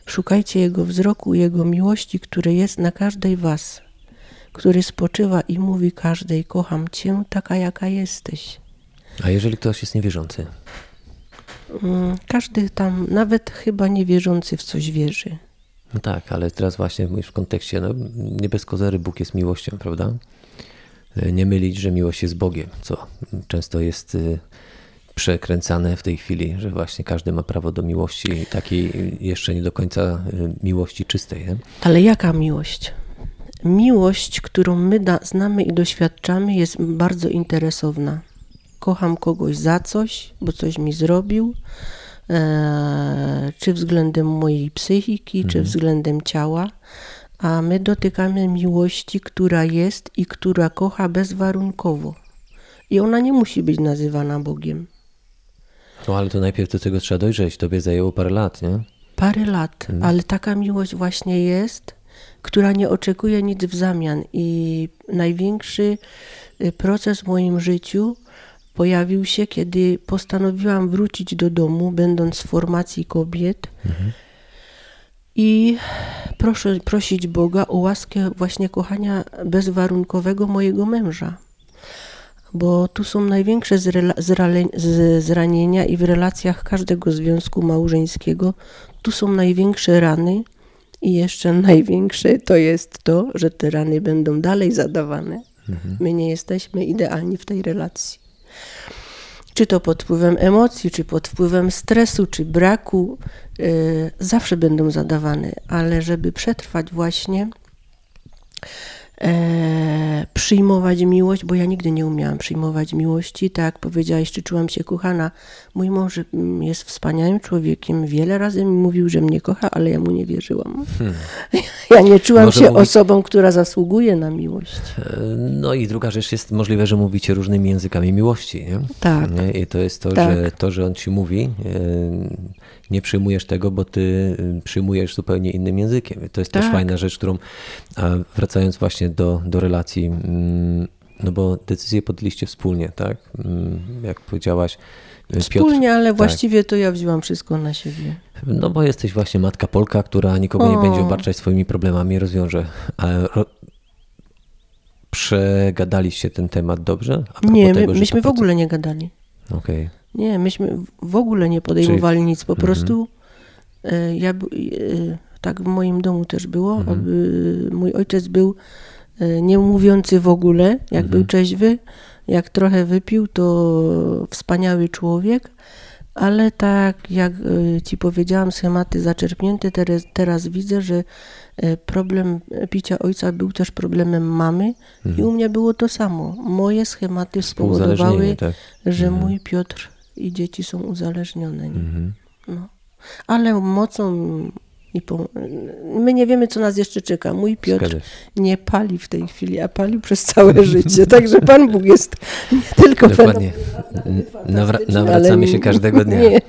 Szukajcie Jego wzroku, Jego miłości, który jest na każdej Was, który spoczywa i mówi każdej: Kocham Cię taka, jaka jesteś. A jeżeli ktoś jest niewierzący? Mm, Każdy tam, nawet chyba niewierzący w coś wierzy. No tak, ale teraz właśnie mówisz w kontekście, no nie bez kozery Bóg jest miłością, prawda? E, Nie mylić, że miłość jest Bogiem, co często jest y, przekręcane w tej chwili, że właśnie każdy ma prawo do miłości, takiej jeszcze nie do końca y, miłości czystej. Nie? Ale jaka miłość? Miłość, którą my da, znamy i doświadczamy, jest bardzo interesowna. Kocham kogoś za coś, bo coś mi zrobił, e, czy względem mojej psychiki, czy względem ciała, a my dotykamy miłości, która jest i która kocha bezwarunkowo. I ona nie musi być nazywana Bogiem. No ale to najpierw do tego trzeba dojrzeć, tobie zajęło parę lat, nie? Parę lat, ale taka miłość właśnie jest, która nie oczekuje nic w zamian. I największy y, proces w moim życiu pojawił się, kiedy postanowiłam wrócić do domu, będąc w formacji kobiet. I proszę, prosić Boga o łaskę właśnie kochania bezwarunkowego mojego męża. Bo tu są największe zranienia i w relacjach każdego związku małżeńskiego tu są największe rany i jeszcze największe to jest to, że te rany będą dalej zadawane. My nie jesteśmy idealni w tej relacji. Czy to pod wpływem emocji, czy pod wpływem stresu, czy braku, y, zawsze będą zadawane, ale żeby przetrwać właśnie, e, przyjmować miłość, bo ja nigdy nie umiałam przyjmować miłości. Tak jak powiedziałaś, czy czułam się kochana. Mój mąż jest wspaniałym człowiekiem. Wiele razy mi mówił, że mnie kocha, ale ja mu nie wierzyłam. Ja nie czułam Może się mówi- osobą, która zasługuje na miłość. E, No i druga rzecz jest możliwe, że mówicie różnymi językami miłości. Nie? Tak. I to jest to, Tak. że to, że on ci mówi, e, nie przyjmujesz tego, bo ty e, przyjmujesz zupełnie innym językiem. To jest też Tak. fajna rzecz, którą wracając właśnie do, do relacji, mm, no bo decyzję podjęliście wspólnie, tak? Mm, Jak powiedziałaś, e, Piotr, Wspólnie, ale tak. właściwie to ja wzięłam wszystko na siebie. No bo jesteś właśnie matka Polka, która nikogo nie O. będzie obarczać swoimi problemami, rozwiąże. Ale ro... przegadaliście ten temat dobrze? Nie, my, tego, myśmy w proces- ogóle nie gadali. Okej. Nie, myśmy w ogóle nie podejmowali nic. Po Mhm. prostu e, ja, e, tak w moim domu też było, Mhm. mój ojciec był e, nie mówiący w ogóle, jak Mhm. był trzeźwy, jak trochę wypił, to wspaniały człowiek, ale tak jak e, ci powiedziałam, schematy zaczerpnięte, teraz, teraz widzę, że e, problem picia ojca był też problemem mamy i u mnie było to samo. Moje schematy spowodowały, Mhm. Tak. że mój Piotr i dzieci są uzależnione. Nie? Mhm. No. Ale mocą i po... my nie wiemy, co nas jeszcze czeka. Mój Piotr nie pali w tej chwili, a palił przez całe życie. Także Pan Bóg jest nie tylko Dokładnie. Nawra- nawracamy się każdego dnia. Nie.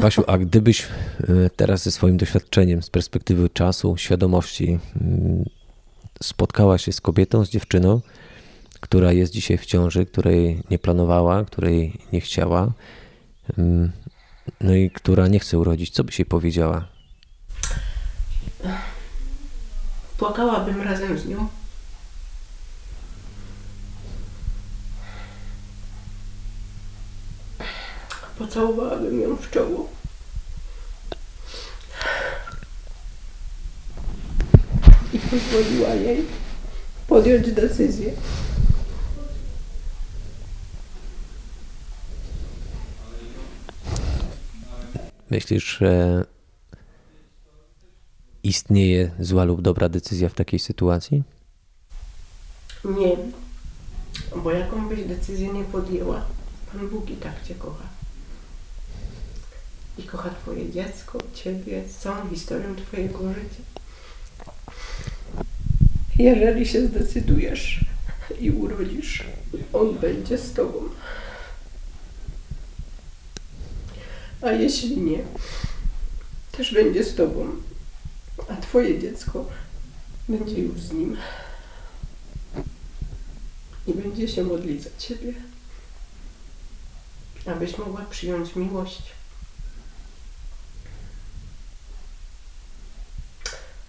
Basiu, a gdybyś y, teraz ze swoim doświadczeniem, z perspektywy czasu, świadomości, spotkała się z kobietą, z dziewczyną, która jest dzisiaj w ciąży, której nie planowała, której nie chciała, no i która nie chce urodzić, co byś jej powiedziała? Płakałabym razem z nią. Pocałowałabym ją w czoło. I pozwoliła jej podjąć decyzję. Myślisz, że istnieje zła lub dobra decyzja w takiej sytuacji? Nie, bo jaką byś decyzję nie podjęła, Pan Bóg i tak Cię kocha. I kocha Twoje dziecko, Ciebie, całą historią Twojego życia. Jeżeli się zdecydujesz i urodzisz, On będzie z Tobą. A jeśli nie, też będzie z Tobą, a Twoje dziecko będzie już z Nim. I będzie się modlić za Ciebie, abyś mogła przyjąć miłość.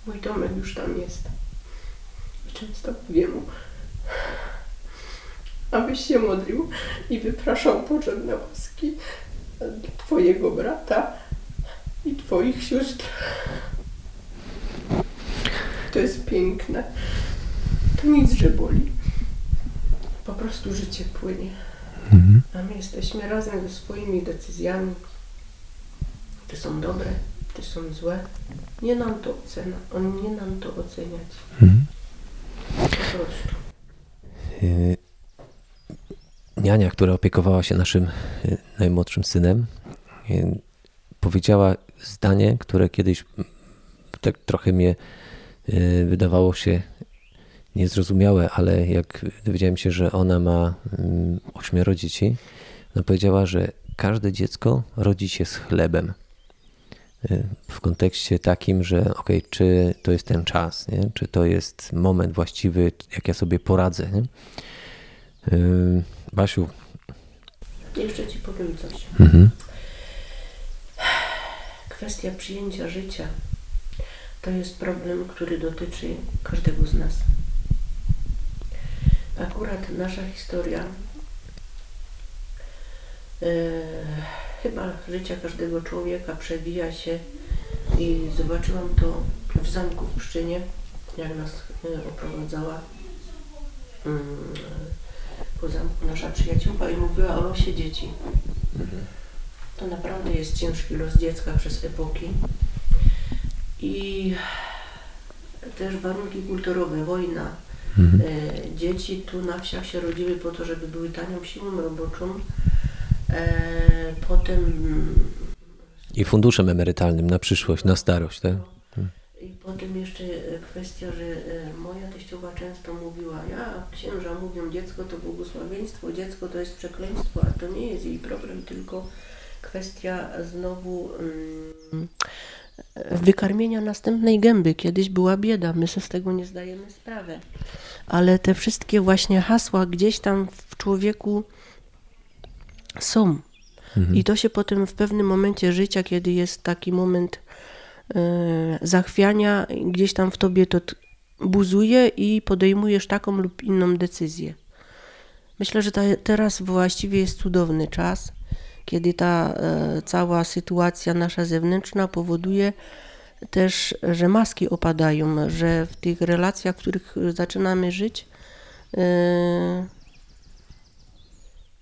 Mój Tomek już tam jest. I często mówię mu, abyś się modlił i wypraszał potrzebne łaski Twojego brata i Twoich sióstr. To jest piękne. To nic, że boli. Po prostu życie płynie. A my jesteśmy razem ze swoimi decyzjami. Czy są dobre, czy są złe. Nie nam to ocena. On nie nam to oceniać. Po prostu. Niania, która opiekowała się naszym yy, najmłodszym synem, yy, powiedziała zdanie, które kiedyś tak trochę mnie yy, wydawało się niezrozumiałe, ale jak dowiedziałem się, że ona ma mm, ośmioro dzieci, powiedziała, że każde dziecko rodzi się z chlebem. W kontekście takim, że okej, czy to jest ten czas, nie? czy to jest moment właściwy, jak ja sobie poradzę. Nie? Yy, Basiu, Jeszcze Ci powiem coś. Kwestia przyjęcia życia to jest problem, który dotyczy każdego z nas. Akurat nasza historia, e, chyba życia każdego człowieka przewija się i zobaczyłam to w zamku w Pszczynie, jak nas e, oprowadzała mm, po zamku nasza przyjaciółka i mówiła o losie dzieci. To naprawdę jest ciężki los dziecka przez epoki. I też warunki kulturowe, wojna. Mhm. E, Dzieci tu na wsiach się rodziły po to, żeby były tanią siłą roboczą. E, Potem I funduszem emerytalnym na przyszłość, na starość, tak? Potem jeszcze e, kwestia, że e, moja teściowa często mówiła, ja księża mówią, dziecko to błogosławieństwo, dziecko to jest przekleństwo, a to nie jest jej problem, tylko kwestia znowu mm, wykarmienia następnej gęby. Kiedyś była bieda, my sobie z tego nie zdajemy sprawy. Ale te wszystkie właśnie hasła gdzieś tam w człowieku są. I to się potem w pewnym momencie życia, kiedy jest taki moment zachwiania, gdzieś tam w tobie to buzuje i podejmujesz taką lub inną decyzję. Myślę, że ta, teraz właściwie jest cudowny czas, kiedy ta e, cała sytuacja nasza zewnętrzna powoduje też, że maski opadają, że w tych relacjach, w których zaczynamy żyć, e,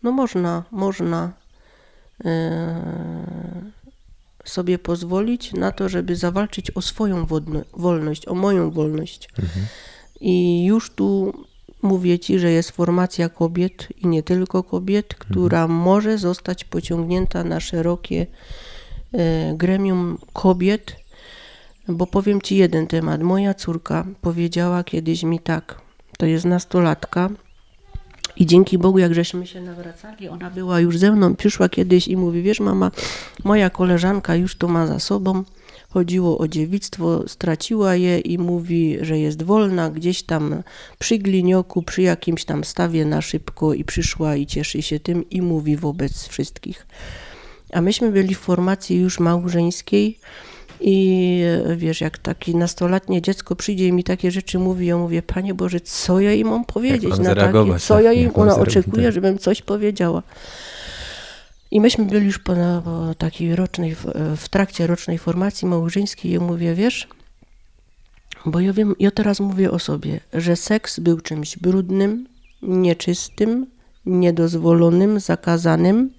no można, można e, sobie pozwolić na to, żeby zawalczyć o swoją wodno- wolność, o moją wolność. I już tu mówię Ci, że jest formacja kobiet i nie tylko kobiet, która może zostać pociągnięta na szerokie e, gremium kobiet, bo powiem Ci jeden temat. Moja córka powiedziała kiedyś mi tak, to jest nastolatka, i dzięki Bogu, jak żeśmy się nawracali, ona była już ze mną, przyszła kiedyś i mówi, wiesz mama, moja koleżanka już to ma za sobą, chodziło o dziewictwo, straciła je i mówi, że jest wolna gdzieś tam przy glinioku, przy jakimś tam stawie na szybko i przyszła i cieszy się tym i mówi wobec wszystkich. A myśmy byli w formacji już małżeńskiej i wiesz, jak takie nastolatnie dziecko przyjdzie i mi takie rzeczy mówi, ja mówię, Panie Boże, co ja jej mam powiedzieć na takie, co tak? ja mam ona oczekuje, tak. żebym coś powiedziała. I myśmy byli już po, po takiej rocznej, w trakcie rocznej formacji małżeńskiej i ja mówię, wiesz, bo ja wiem, ja teraz mówię o sobie, że seks był czymś brudnym, nieczystym, niedozwolonym, zakazanym.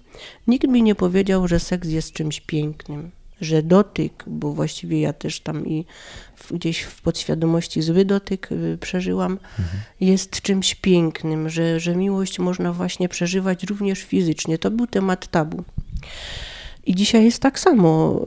Nikt mi nie powiedział, że seks jest czymś pięknym, że dotyk, bo właściwie ja też tam i gdzieś w podświadomości zły dotyk y, przeżyłam, jest czymś pięknym, że, że miłość można właśnie przeżywać również fizycznie. To był temat tabu. I dzisiaj jest tak samo.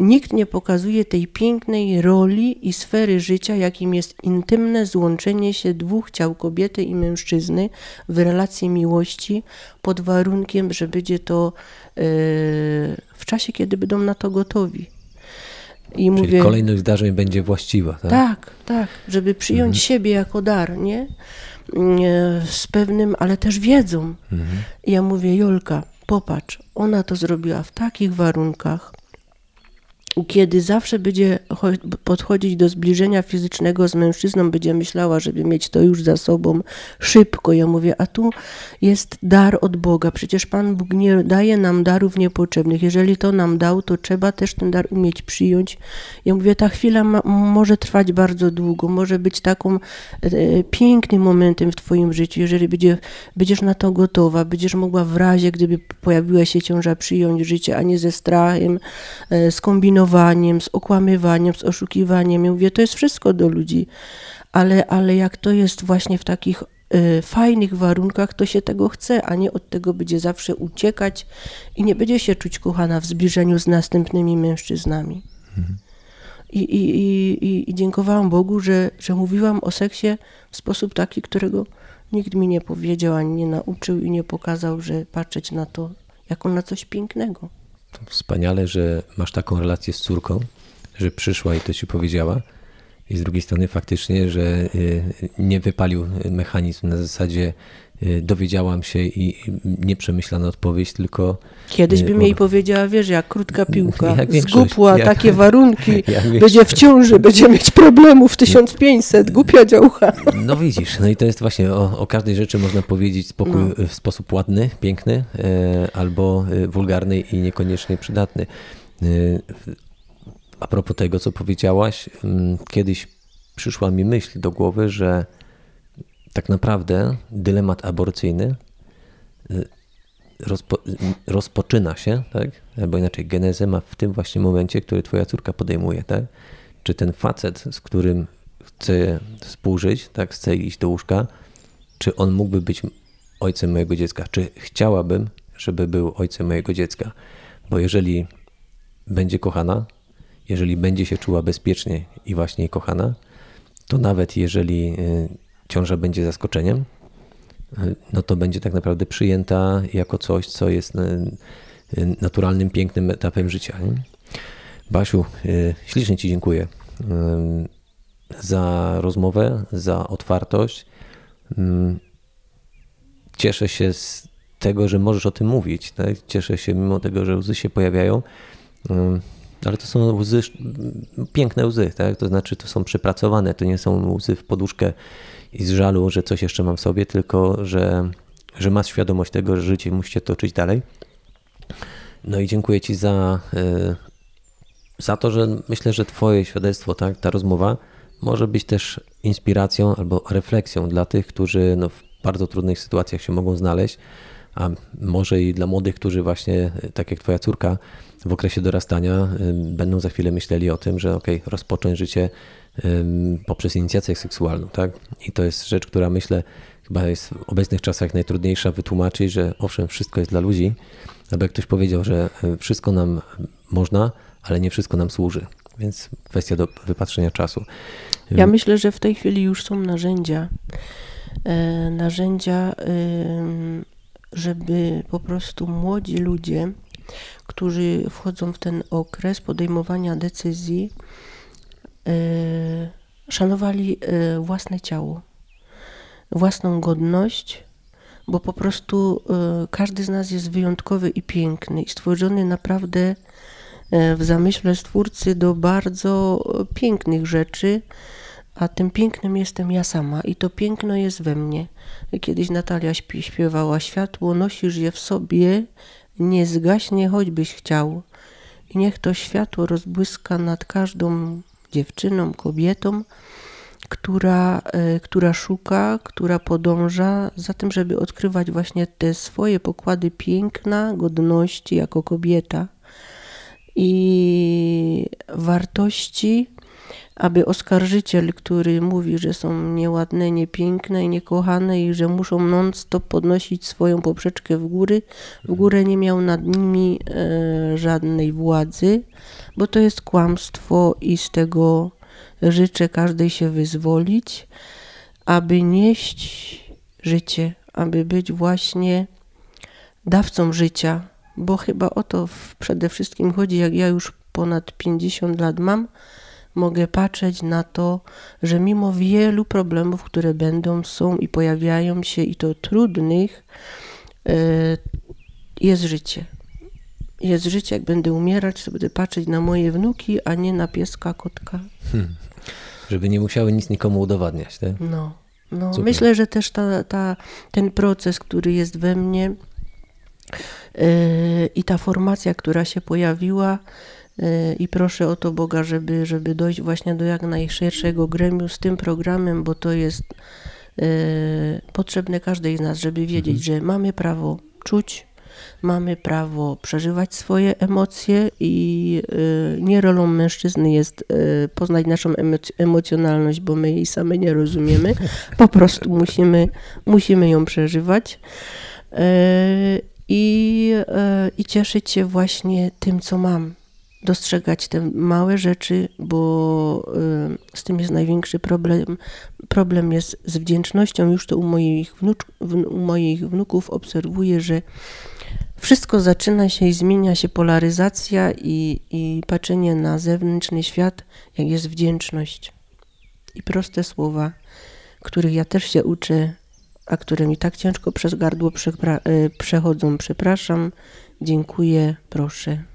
Nikt nie pokazuje tej pięknej roli i sfery życia, jakim jest intymne złączenie się dwóch ciał kobiety i mężczyzny w relacji miłości, pod warunkiem, że będzie to yy, w czasie, kiedy będą na to gotowi. I Czyli mówię, kolejność zdarzeń będzie właściwa, tak? tak, tak, żeby przyjąć siebie jako dar, nie? Nie, Z pewnym, ale też wiedzą. I ja mówię, Jolka, popatrz, ona to zrobiła w takich warunkach, kiedy zawsze będzie cho- podchodzić do zbliżenia fizycznego z mężczyzną, będzie myślała, żeby mieć to już za sobą szybko. Ja mówię, a tu jest dar od Boga. Przecież Pan Bóg nie daje nam darów niepotrzebnych. Jeżeli to nam dał, to trzeba też ten dar umieć przyjąć. Ja mówię, ta chwila ma, może trwać bardzo długo, może być taką e, pięknym momentem w Twoim życiu. Jeżeli będzie, będziesz na to gotowa, będziesz mogła w razie, gdyby pojawiła się ciąża, przyjąć życie, a nie ze strachem, e, z z okłamywaniem, z oszukiwaniem. Ja mówię, to jest wszystko do ludzi, ale, ale jak to jest właśnie w takich e, fajnych warunkach, to się tego chce, a nie od tego będzie zawsze uciekać i nie będzie się czuć kochana w zbliżeniu z następnymi mężczyznami. I, i, i, i, I dziękowałam Bogu, że, że mówiłam o seksie w sposób taki, którego nikt mi nie powiedział, ani nie nauczył i nie pokazał, że patrzeć na to jako na coś pięknego. Wspaniale, że masz taką relację z córką, że przyszła i to ci powiedziała. I z drugiej strony faktycznie, że y, nie wypalił mechanizm na zasadzie dowiedziałam się i nieprzemyślana odpowiedź, tylko Kiedyś y, bym jej powiedziała, wiesz, jak krótka piłka, Jak zgupła jak- takie warunki, jak będzie w ciąży, będzie mieć problemów 1500, głupia działka. No widzisz, no i to jest właśnie o, o każdej rzeczy można powiedzieć spokój, No. w sposób ładny, piękny, e, albo e, wulgarny i niekoniecznie przydatny. E, a propos tego, co powiedziałaś, mm, kiedyś przyszła mi myśl do głowy, że tak naprawdę dylemat aborcyjny e, rozpo, rozpoczyna się, tak? albo inaczej genezę ma w tym właśnie momencie, który twoja córka podejmuje, tak? czy ten facet, z którym chcę współżyć, tak, chcę iść do łóżka, czy on mógłby być ojcem mojego dziecka, czy chciałabym, żeby był ojcem mojego dziecka. Bo jeżeli będzie kochana, jeżeli będzie się czuła bezpiecznie i właśnie kochana, to nawet jeżeli y, ciąża będzie zaskoczeniem, no to będzie tak naprawdę przyjęta jako coś, co jest y, naturalnym, pięknym etapem życia. Basiu, ślicznie Ci dziękuję za rozmowę, za otwartość. Cieszę się z tego, że możesz o tym mówić. Tak? Cieszę się mimo tego, że łzy się pojawiają. Ale to są łzy, piękne łzy, tak? To znaczy, to są przepracowane, to nie są łzy w poduszkę i z żalu, że coś jeszcze mam w sobie, tylko że, że masz świadomość tego, że życie musi się toczyć dalej. No i dziękuję Ci za, e, za to, że myślę, że Twoje świadectwo, tak, ta rozmowa może być też inspiracją albo refleksją dla tych, którzy no, w bardzo trudnych sytuacjach się mogą znaleźć, a może i dla młodych, którzy właśnie, tak jak Twoja córka, w okresie dorastania będą za chwilę myśleli o tym, że ok, rozpocząć życie poprzez inicjację seksualną, tak? I to jest rzecz, która myślę chyba jest w obecnych czasach najtrudniejsza wytłumaczyć, że owszem, wszystko jest dla ludzi, albo jak ktoś powiedział, że wszystko nam można, ale nie wszystko nam służy. Więc kwestia do wypatrzenia czasu. Ja myślę, że w tej chwili już są narzędzia. E, narzędzia, żeby po prostu młodzi ludzie którzy wchodzą w ten okres podejmowania decyzji, e, szanowali e, własne ciało, własną godność, bo po prostu e, każdy z nas jest wyjątkowy i piękny i stworzony naprawdę w zamyśle Stwórcy do bardzo pięknych rzeczy, a tym pięknym jestem ja sama i to piękno jest we mnie. Kiedyś Natalia śpiewała Światło nosisz je w sobie, nie zgaśnie, choćbyś chciał. I niech to światło rozbłyska nad każdą dziewczyną, kobietą, która, e, która szuka, która podąża za tym, żeby odkrywać właśnie te swoje pokłady piękna, godności jako kobieta i wartości, aby oskarżyciel, który mówi, że są nieładne, niepiękne i niekochane i że muszą non-stop podnosić swoją poprzeczkę w góry, w górę nie miał nad nimi e, żadnej władzy, bo to jest kłamstwo i z tego życzę każdej się wyzwolić, aby nieść życie, aby być właśnie dawcą życia, bo chyba o to przede wszystkim chodzi, jak ja już ponad 50 lat mam, mogę patrzeć na to, że mimo wielu problemów, które będą, są i pojawiają się, i to trudnych, e, jest życie. Jest życie, jak będę umierać, to będę patrzeć na moje wnuki, a nie na pieska, kotka. Hmm. Żeby nie musiały nic nikomu udowadniać, tak? No. no. Myślę, że też ta, ta, ten proces, który jest we mnie yy, i ta formacja, która się pojawiła, i proszę o to Boga, żeby, żeby dojść właśnie do jak najszerszego gremium z tym programem, bo to jest e, potrzebne każdej z nas, żeby wiedzieć, mhm. że mamy prawo czuć, mamy prawo przeżywać swoje emocje i e, nie rolą mężczyzny jest e, poznać naszą emocjonalność, bo my jej same nie rozumiemy. Po prostu musimy, musimy ją przeżywać. I, I cieszyć się właśnie tym, co mam dostrzegać te małe rzeczy, bo y, z tym jest największy problem. Problem jest z wdzięcznością. Już to u moich, wnucz, u moich wnuków obserwuję, że wszystko zaczyna się i zmienia się polaryzacja i, i patrzenie na zewnętrzny świat, jak jest wdzięczność. I proste słowa, których ja też się uczę, a które mi tak ciężko przez gardło y, przechodzą. Przepraszam, dziękuję, proszę.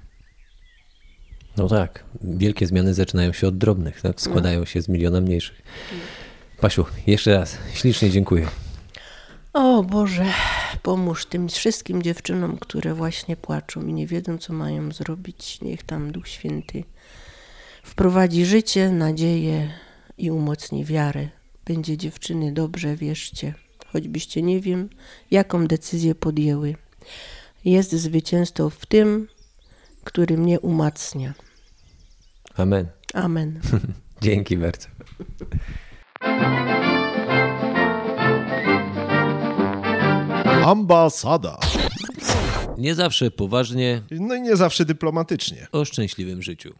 No tak, wielkie zmiany zaczynają się od drobnych, tak? składają się z miliona mniejszych. Pasiu, jeszcze raz ślicznie dziękuję. O Boże, pomóż tym wszystkim dziewczynom, które właśnie płaczą i nie wiedzą, co mają zrobić. Niech tam Duch Święty wprowadzi życie, nadzieję i umocni wiarę. Będzie dziewczyny dobrze, wierzcie, choćbyście nie wiem, jaką decyzję podjęły. Jest zwycięstwo w tym, który mnie umacnia. Amen. Amen. Dzięki bardzo. Ambasada. Nie zawsze poważnie No i nie zawsze dyplomatycznie. o szczęśliwym życiu.